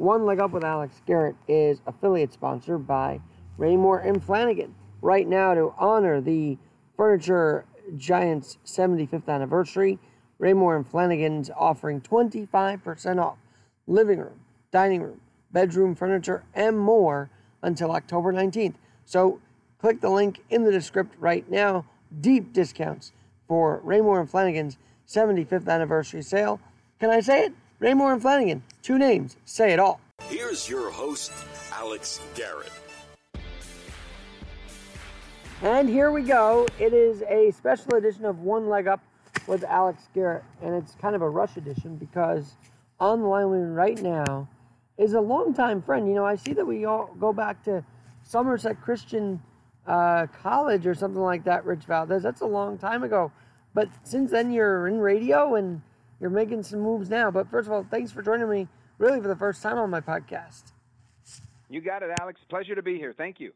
One Leg Up with Alex Garrett is affiliate sponsored by Raymour and Flanagan. Right now, to honor the Furniture Giants 75th anniversary, Raymour and Flanagan's offering 25% off living room, dining room, bedroom furniture, and more until October 19th. So click the link in the description right now. Deep discounts for Raymour and Flanagan's 75th anniversary sale. Can I say it? Raymour and Flanagan, two names, say it all. Here's your host, Alex Garrett. And here we go. It is a special edition of One Leg Up with Alex Garrett, and it's kind of a rush edition because on the line with me right now is a longtime friend. You know, I see that we all go back to Somerset Christian uh, College or something like that, Rich Valdes. That's a long time ago. But since then, you're in radio and you're making some moves now. But first of all, thanks for joining me really for the first time on my podcast. You got it, Alex. Pleasure to be here. Thank you.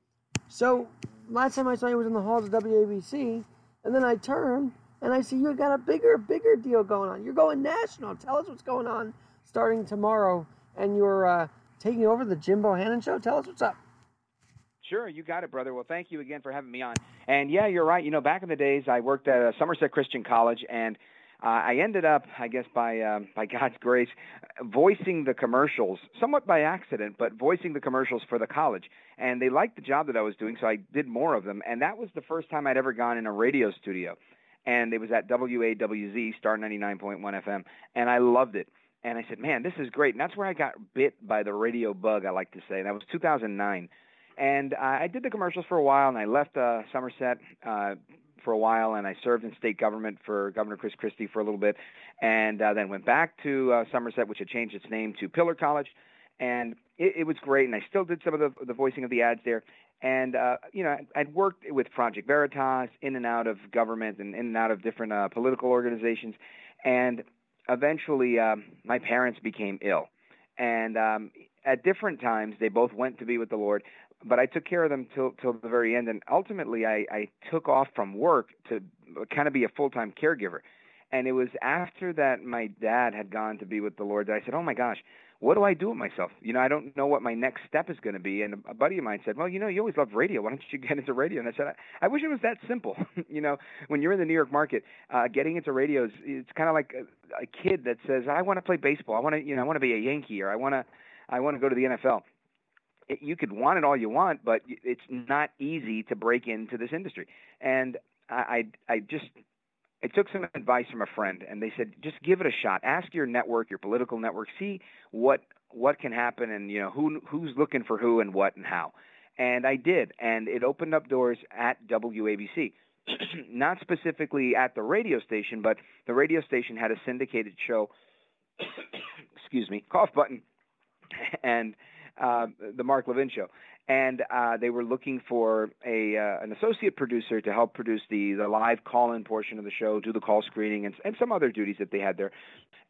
So, last time I saw you was in the halls of WABC, and then I turn and I see you got a bigger, bigger deal going on. You're going national. Tell us what's going on starting tomorrow, and you're uh, taking over the Jim Bohannon show. Tell us what's up. Sure, you got it, brother. Well, thank you again for having me on. And yeah, you're right. You know, back in the days, I worked at Somerset Christian College, and uh, I ended up, I guess, by um, by God's grace, voicing the commercials, somewhat by accident, but voicing the commercials for the college. And they liked the job that I was doing, so I did more of them. And that was the first time I'd ever gone in a radio studio and it was at WAWZ, Star 99.1 FM, and I loved it. And I said, man, this is great. And that's where I got bit by the radio bug, I like to say. That was 2009. And uh, I did the commercials for a while, and I left uh, Somerset uh, for a while, and I served in state government for Governor Chris Christie for a little bit, and uh, then went back to uh, Somerset, which had changed its name to Pillar College, and it, it was great. And I still did some of the, the voicing of the ads there. And, uh, you know, I'd worked with Project Veritas in and out of government and in and out of different uh, political organizations. And eventually um, my parents became ill. And um, at different times, they both went to be with the Lord. But I took care of them till till the very end, and ultimately, I, I took off from work to kind of be a full time caregiver. And it was after that my dad had gone to be with the Lord that I said, "Oh my gosh, what do I do with myself? You know, I don't know what my next step is going to be. And a buddy of mine said, well, you know, you always loved radio. Why don't you get into radio? And I said, I, I wish it was that simple. you know, when you're in the New York market, uh, getting into radio is it's kind of like a, a kid that says, I want to play baseball. I want to, you know, I want to be a Yankee or I want to, I want to go to the NFL. It, you could want it all you want, but it's not easy to break into this industry. And I, I, I just I took some advice from a friend, and they said just give it a shot. Ask your network, your political network, see what what can happen, and you know who who's looking for who and what and how. And I did, and it opened up doors at WABC. Not specifically at the radio station, but the radio station had a syndicated show. excuse me, cough button, and uh, the Mark Levin show and uh, they were looking for a uh, an associate producer to help produce the the live call-in portion of the show, do the call screening, and and some other duties that they had there.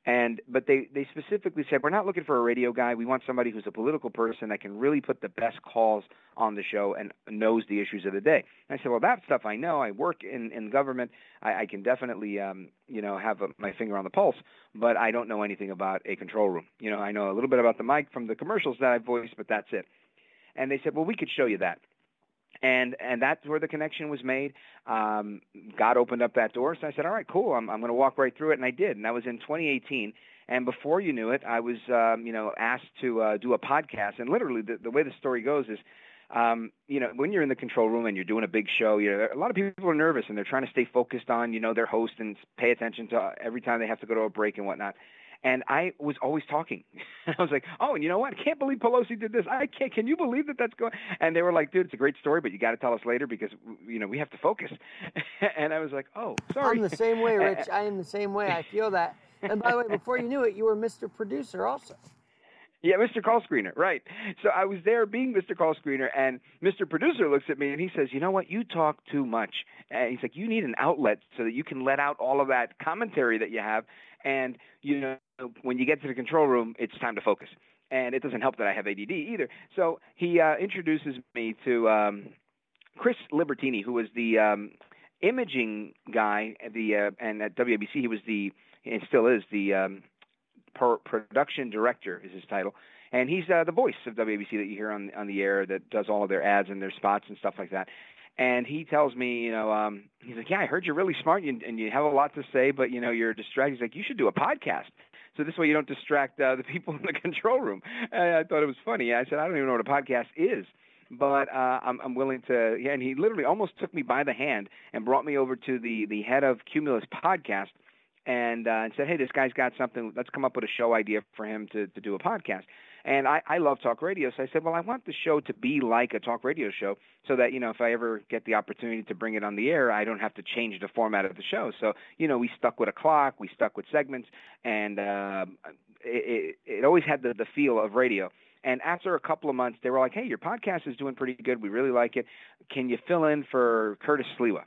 And but they they specifically said we're not looking for a radio guy. We want somebody who's a political person that can really put the best calls on the show and knows the issues of the day. And I said, well, that stuff I know. I work in in government. I, I can definitely um, you know have a, my finger on the pulse, but I don't know anything about a control room. You know, I know a little bit about the mic from the commercials that I voiced, but that's it and they said, well, we could show you that. And and that's where the connection was made. Um, God opened up that door, so I said, all right, cool. I'm I'm going to walk right through it, and I did. And that was in 2018. And before you knew it, I was um, you know asked to uh, do a podcast. And literally, the, the way the story goes is. Um, you know, when you're in the control room and you're doing a big show, you know, a lot of people are nervous and they're trying to stay focused on, you know, their host and pay attention to every time they have to go to a break and whatnot and I was always talking. I was like, "Oh, and you know what? I can't believe Pelosi did this. I can't. Can you believe that that's going?" And they were like, "Dude, it's a great story, but you got to tell us later because you know we have to focus." and I was like, "Oh, sorry." I'm the same way, Rich. I am the same way. I feel that. And by the way, before you knew it, you were Mr. Producer also. Yeah, Mr. Call Screener, right. So I was there being Mr. Call Screener, and Mr. Producer looks at me and he says, You know what? You talk too much. And he's like, You need an outlet so that you can let out all of that commentary that you have. And, you know, when you get to the control room, it's time to focus. And it doesn't help that I have ADD either. So he uh, introduces me to um, Chris Libertini, who was the um, imaging guy at the uh, and at WABC he was the and still is the um, production director is his title, and he's uh, the voice of WABC that you hear on on the air that does all of their ads and their spots and stuff like that. And he tells me, you know, um, he's like, yeah, I heard you're really smart and, and you have a lot to say, but you know, you're distracted. He's like, you should do a podcast. So this way you don't distract uh, the people in the control room. And I thought it was funny. I said, I don't even know what a podcast is but uh, I'm, I'm willing to. Yeah, and he literally almost took me by the hand and brought me over to the the head of Cumulus podcast and uh, and said, "Hey, this guy's got something. Let's come up with a show idea for him to to do a podcast." And I, I love talk radio, so I said, "Well, I want the show to be like a talk radio show, so that you know if I ever get the opportunity to bring it on the air, I don't have to change the format of the show." So you know, we stuck with a clock, we stuck with segments, and uh, it, it, it always had the the feel of radio. And after a couple of months, they were like, "Hey, your podcast is doing pretty good. We really like it. Can you fill in for Curtis Sliwa?"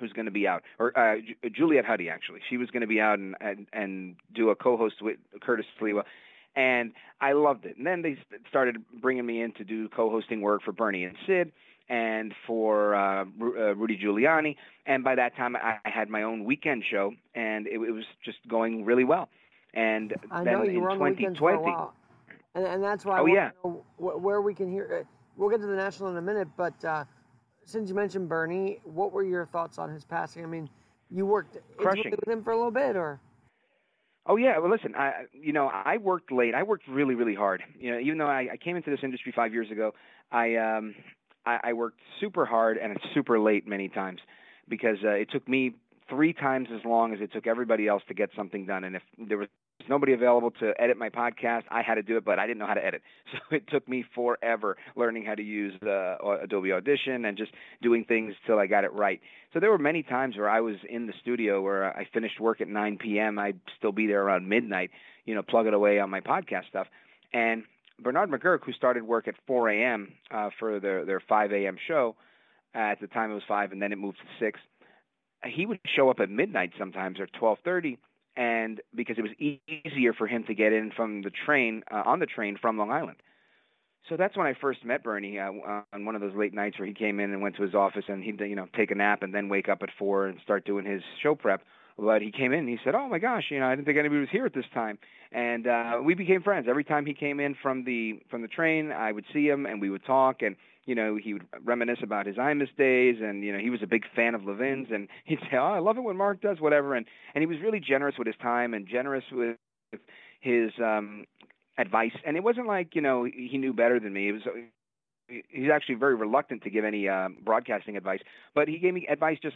Who's going to be out, or uh, Juliet Huddy actually. She was going to be out and, and and do a co-host with Curtis Sliwa, and I loved it. And then they started bringing me in to do co-hosting work for Bernie and Sid and for uh, uh, Rudy Giuliani. And by that time, I had my own weekend show, and it, it was just going really well. And I then know you in were on the 2020, for a while, and, and that's why Oh, want yeah. know where we can hear. Uh, we'll get to the national in a minute, but uh, since you mentioned Bernie, what were your thoughts on his passing? I mean, you worked Crushing. with him for a little bit, or Oh yeah, well listen, I you know I worked late. I worked really really hard. You know, even though I, I came into this industry five years ago, I um I, I worked super hard and super late many times because uh, it took me three times as long as it took everybody else to get something done. And if there was nobody available to edit my podcast, I had to do it, but I didn't know how to edit. So it took me forever learning how to use uh, Adobe Audition and just doing things till I got it right. So there were many times where I was in the studio where I finished work at 9 p.m. I'd still be there around midnight, you know, plugging away on my podcast stuff. And Bernard McGuirk, who started work at 4 a.m. Uh, for their their 5 a.m. show, uh, at the time it was five, and then it moved to six. He would show up at midnight sometimes or 12:30, and because it was e- easier for him to get in from the train uh, on the train from Long Island. So that's when I first met Bernie uh, on one of those late nights where he came in and went to his office and he'd you know take a nap and then wake up at four and start doing his show prep. But he came in and he said, "Oh my gosh, you know, I didn't think anybody was here at this time." And uh, we became friends. Every time he came in from the from the train, I would see him and we would talk and you know, he would reminisce about his Imus days, and you know, he was a big fan of Levin's, and he'd say, "Oh, I love it when Mark does whatever," and and he was really generous with his time and generous with his um advice. And it wasn't like you know he knew better than me. It was he's actually very reluctant to give any um, broadcasting advice, but he gave me advice just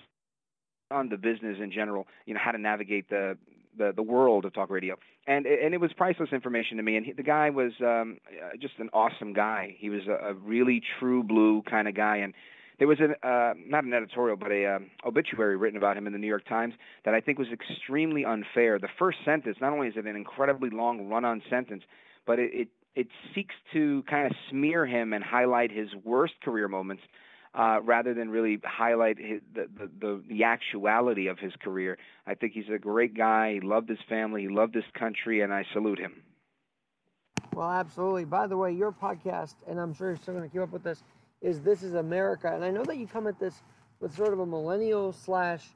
on the business in general. You know, how to navigate the the, the world of talk radio, and and it was priceless information to me. And he, the guy was um, uh, just an awesome guy. He was a, a really true blue kind of guy, and there was an uh, not an editorial, but a um, obituary written about him in the New York Times that I think was extremely unfair. The first sentence, not only is it an incredibly long run-on sentence, but it, it it seeks to kind of smear him and highlight his worst career moments uh, rather than really highlight his, the, the, the, the actuality of his career. I think he's a great guy. He loved his family. He loved this country, and I salute him. well, absolutely. By the way, your podcast, and I'm sure you're still going to keep up with this, is This Is America, and I know that you come at this with sort of a millennial slash,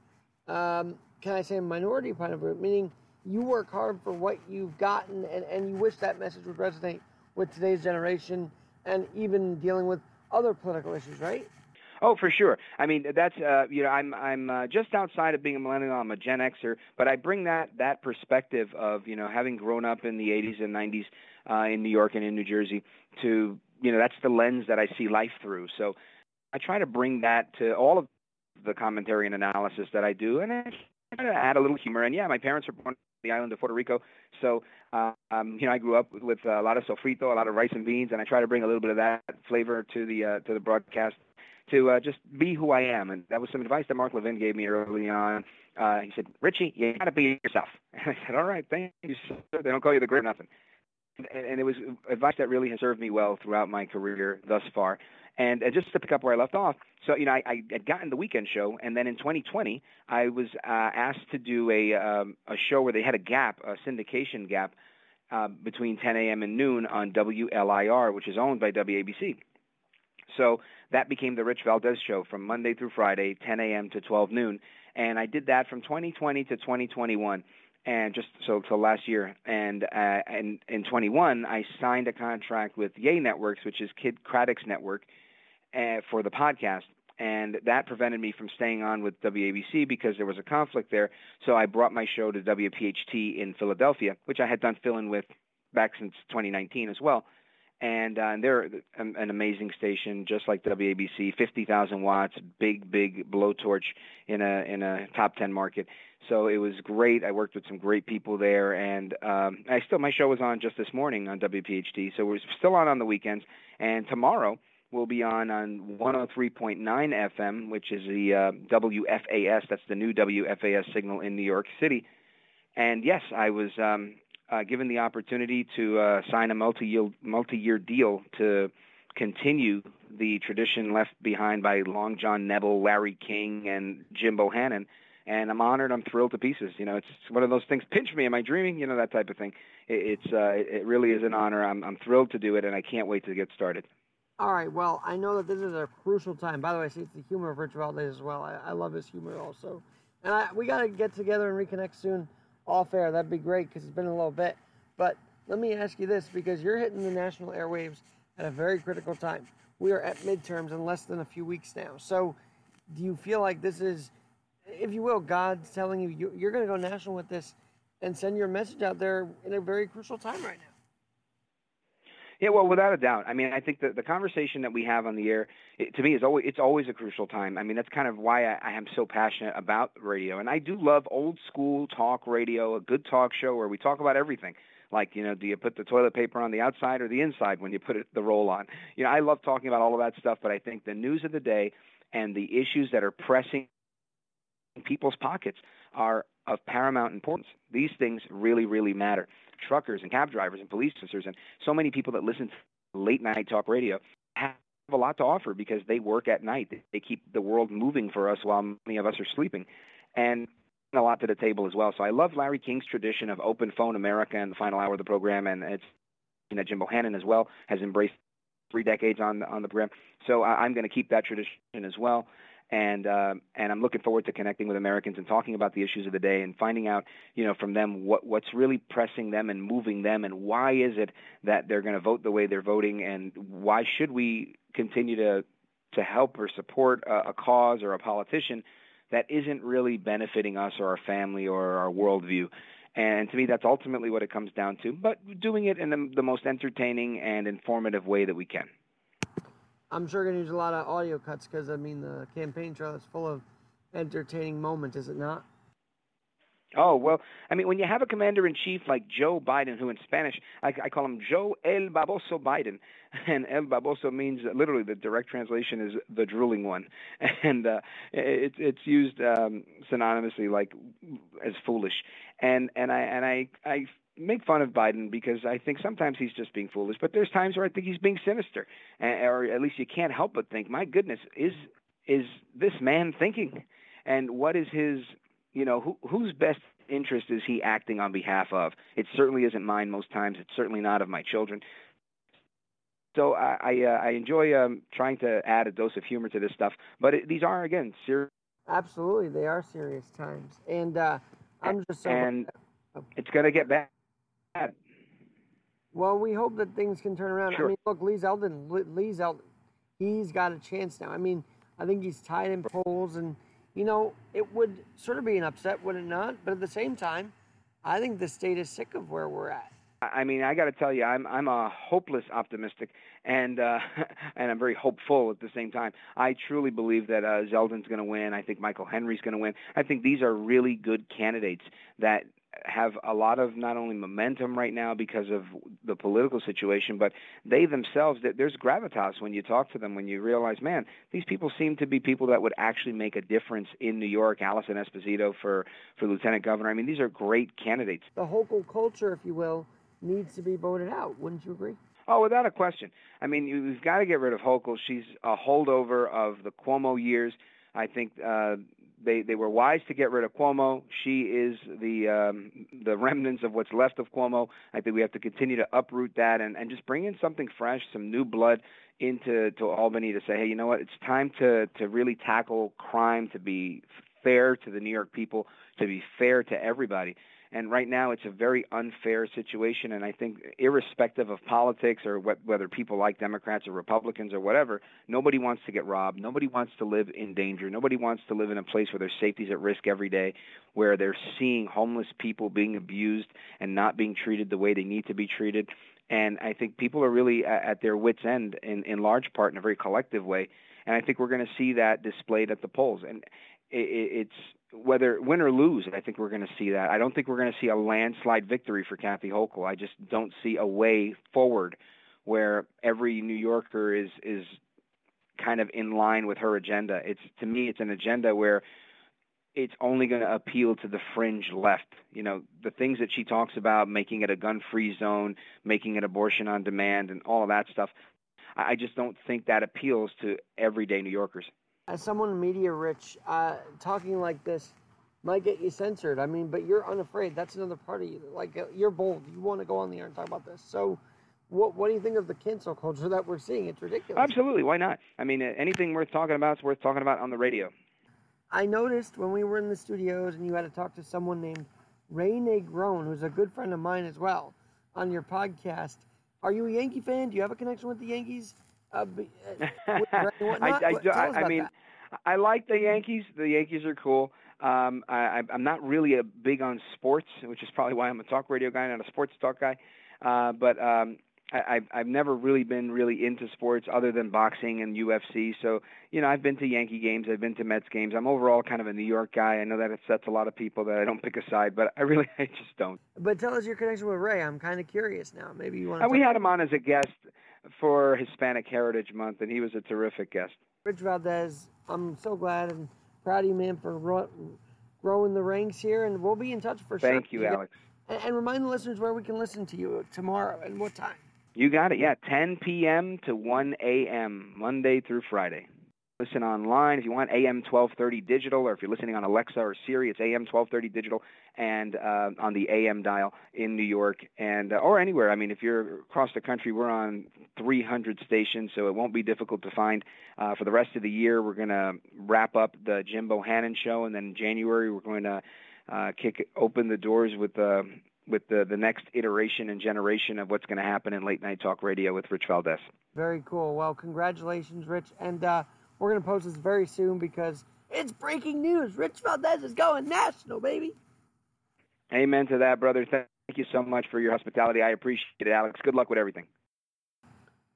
um, can I say, minority point of view, meaning you work hard for what you've gotten, and, and you wish that message would resonate with today's generation, and even dealing with other political issues, right? Oh, for sure. I mean, that's uh, you know, I'm I'm uh, just outside of being a millennial. I'm a Gen Xer, but I bring that that perspective of you know having grown up in the 80s and 90s uh, in New York and in New Jersey to you know that's the lens that I see life through. So I try to bring that to all of the commentary and analysis that I do, and I try to add a little humor. And yeah, my parents are born on the island of Puerto Rico, so uh, um, you know I grew up with a lot of sofrito, a lot of rice and beans, and I try to bring a little bit of that flavor to the uh, to the broadcast to uh, just be who I am. And that was some advice that Mark Levin gave me early on. Uh, he said, Richie, you got to be yourself. And I said, all right, thank you, sir. They don't call you the great nothing. And, and it was advice that really has served me well throughout my career thus far. And uh, just to pick up where I left off, so you know, I, I had gotten the weekend show, and then in 2020, I was uh, asked to do a um, a show where they had a gap, a syndication gap, uh, between 10 a.m. and noon on WLIR, which is owned by WABC. So that became the Rich Valdes show from Monday through Friday, 10 a.m. to 12 noon. And I did that from 2020 to 2021. and just so till last year. And uh, and in 21, I signed a contract with Yea Networks, which is Kidd Kraddick's network, uh, for the podcast. And that prevented me from staying on with WABC because there was a conflict there. So I brought my show to WPHT in Philadelphia, which I had done fill-in with back since 2019 as well and, uh, and they're an, amazing station, just like WABC, 50,000 watts, big, big blowtorch in a in a top 10 market. So it was great. I worked with some great people there, and um, I still my show was on just this morning on WPHT, so we're still on on the weekends. And tomorrow we'll be on on 103.9 FM, which is the uh, WFAS. That's the new WFAS signal in New York City. And yes, I was um, uh, given the opportunity to uh, sign a multi-year, multi-year deal to continue the tradition left behind by Long John Nebel, Larry King, and Jim Bohannon. And I'm honored. I'm thrilled to pieces. You know, it's one of those things. Pinch me. Am I dreaming? You know, that type of thing. It, it's uh, it really is an honor. I'm I'm thrilled to do it, and I can't wait to get started. All right. Well, I know that this is a crucial time. By the way, I see it's the humor of Rich Valdes as well. I, I love his humor also. And I, we got to get together and reconnect soon off air. That'd be great because it's been a little bit. But let me ask you this because you're hitting the national airwaves at a very critical time. We are at midterms in less than a few weeks now. So, do you feel like this is, if you will, God's telling you you're going to go national with this and send your message out there in a very crucial time right now? Yeah, well, without a doubt. I mean, I think that the conversation that we have on the air, it, to me, is always it's always a crucial time. I mean, that's kind of why I, I am so passionate about radio, and I do love old school talk radio, a good talk show where we talk about everything. Like, you know, do you put the toilet paper on the outside or the inside when you put it, the roll on? You know, I love talking about all of that stuff, but I think the news of the day and the issues that are pressing people's pockets are of paramount importance. These things really, really matter truckers and cab drivers and police officers and so many people that listen to late night talk radio have a lot to offer because they work at night. They keep the world moving for us while many of us are sleeping. And a lot to the table as well. So I love Larry King's tradition of open phone America in the final hour of the program, and it's you know Jim Bohannon as well has embraced three decades on on the program. So I'm going to keep that tradition as well and uh, and I'm looking forward to connecting with Americans and talking about the issues of the day and finding out, you know, from them what what's really pressing them and moving them, and why is it that they're going to vote the way they're voting, and why should we continue to to help or support a, a cause or a politician that isn't really benefiting us or our family or our worldview. And to me, that's ultimately what it comes down to. But doing it in the, the most entertaining and informative way that we can. I'm sure going to use a lot of audio cuts because I mean the campaign trail is full of entertaining moments, is it not? Oh well, I mean, when you have a commander in chief like Joe Biden, who in Spanish I, I call him Joe El Baboso Biden, and El Baboso means literally the direct translation is the drooling one, and uh, it, it's used um, synonymously like as foolish, and and I and I I make fun of Biden because I think sometimes he's just being foolish, but there's times where I think he's being sinister, or at least you can't help but think, my goodness, is is this man thinking, and what is his, you know, who, whose best interest is he acting on behalf of? It certainly isn't mine most times. It's certainly not of my children. So I I, uh, I enjoy um, trying to add a dose of humor to this stuff, but it, these are again serious. Absolutely, they are serious times, and uh, I'm just so and it's going to get bad. Well, we hope that things can turn around. Sure. I mean, look, Lee Zeldin, Lee Zeldin, he's got a chance now. I mean, I think he's tied in polls, and you know, it would sort of be an upset, would it not? But at the same time, I think the state is sick of where we're at. I mean, I got to tell you, I'm I'm a hopeless optimistic, and uh, and I'm very hopeful at the same time. I truly believe that uh, Zeldin's going to win. I think Michael Henry's going to win. I think these are really good candidates that have a lot of not only momentum right now because of the political situation, but they themselves, there's gravitas when you talk to them, when you realize, man, these people seem to be people that would actually make a difference in New York. Alison Esposito for, for lieutenant governor. I mean, these are great candidates. The Hochul culture, if you will, needs to be voted out. Wouldn't you agree? Oh, without a question. I mean, we've got to get rid of Hochul. She's a holdover of the Cuomo years. I think uh, they they were wise to get rid of Cuomo. She is the um, the remnants of what's left of Cuomo. I think we have to continue to uproot that and, and just bring in something fresh, some new blood into to Albany to say, hey, you know what? It's time to to really tackle crime, to be fair to the New York people, to be fair to everybody. And right now, it's a very unfair situation. And I think, irrespective of politics or what, whether people like Democrats or Republicans or whatever, nobody wants to get robbed. Nobody wants to live in danger. Nobody wants to live in a place where their safety's at risk every day, where they're seeing homeless people being abused and not being treated the way they need to be treated. And I think people are really at their wits' end in, in large part in a very collective way. And I think we're going to see that displayed at the polls. And it's whether win or lose, I think we're going to see that. I don't think we're going to see a landslide victory for Kathy Hochul. I just don't see a way forward where every New Yorker is is kind of in line with her agenda. It's to me, it's an agenda where it's only going to appeal to the fringe left. You know, the things that she talks about, making it a gun-free zone, making it abortion on demand, and all of that stuff. I just don't think that appeals to everyday New Yorkers as someone media rich, uh, talking like this might get you censored. I mean, but you're unafraid. That's another part of you. Like uh, you're bold. You want to go on the air and talk about this. So, what what do you think of the cancel culture that we're seeing? It's ridiculous. Absolutely. Why not? I mean, uh, anything worth talking about is worth talking about on the radio. I noticed when we were in the studios and you had to talk to someone named Ray Negron, who's a good friend of mine as well, on your podcast. Are you a Yankee fan? Do you have a connection with the Yankees? Uh, uh I, I, I, I mean, that. I like the Yankees. The Yankees are cool. Um, I, I'm not really a big on sports, which is probably why I'm a talk radio guy, not a sports talk guy. Uh, but um, I, I've never really been really into sports other than boxing and UFC. So, you know, I've been to Yankee games, I've been to Mets games. I'm overall kind of a New York guy. I know that upsets a lot of people that I don't pick a side, but I really, I just don't. But tell us your connection with Ray. I'm kind of curious now. Maybe you want. to we had him on as a guest for Hispanic Heritage Month, and he was a terrific guest. Rich Valdes, I'm so glad and proud of you, man, for growing the ranks here, and we'll be in touch for sure. Thank you, Alex. And, and remind the listeners where we can listen to you tomorrow and what time. You got it. Yeah, 10 p.m. to 1 a.m. Monday through Friday. Listen online if you want AM 1230 digital, or if you're listening on Alexa or Siri, it's AM 1230 digital, and uh, on the AM dial in New York and uh, or anywhere. I mean, if you're across the country, we're on 300 stations, so it won't be difficult to find. Uh, for the rest of the year, we're going to wrap up the Jim Bohannon show, and then in January, we're going to uh, kick open the doors with the with the, the next iteration and generation of what's going to happen in late night talk radio with Rich Valdes. Very cool. Well, congratulations, Rich. And uh, we're going to post this very soon because it's breaking news. Rich Valdes is going national, baby. Amen to that, brother. Thank you so much for your hospitality. I appreciate it, Alex. Good luck with everything.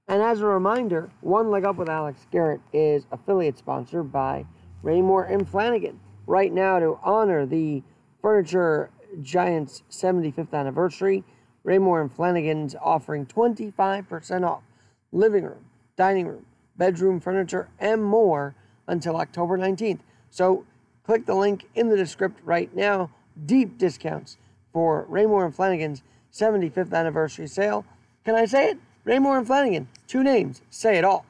And as a reminder, One Leg Up with Alex Garrett is affiliate sponsored by Raymour and Flanagan. Right now, to honor the Furniture Giants 75th anniversary, Raymour and Flanagan's offering 25% off living room, dining room, bedroom furniture, and more until October 19th. So click the link in the description right now. Deep discounts for Raymour and Flanagan's 75th anniversary sale. Can I say it? Raymour and Flanagan, two names, say it all.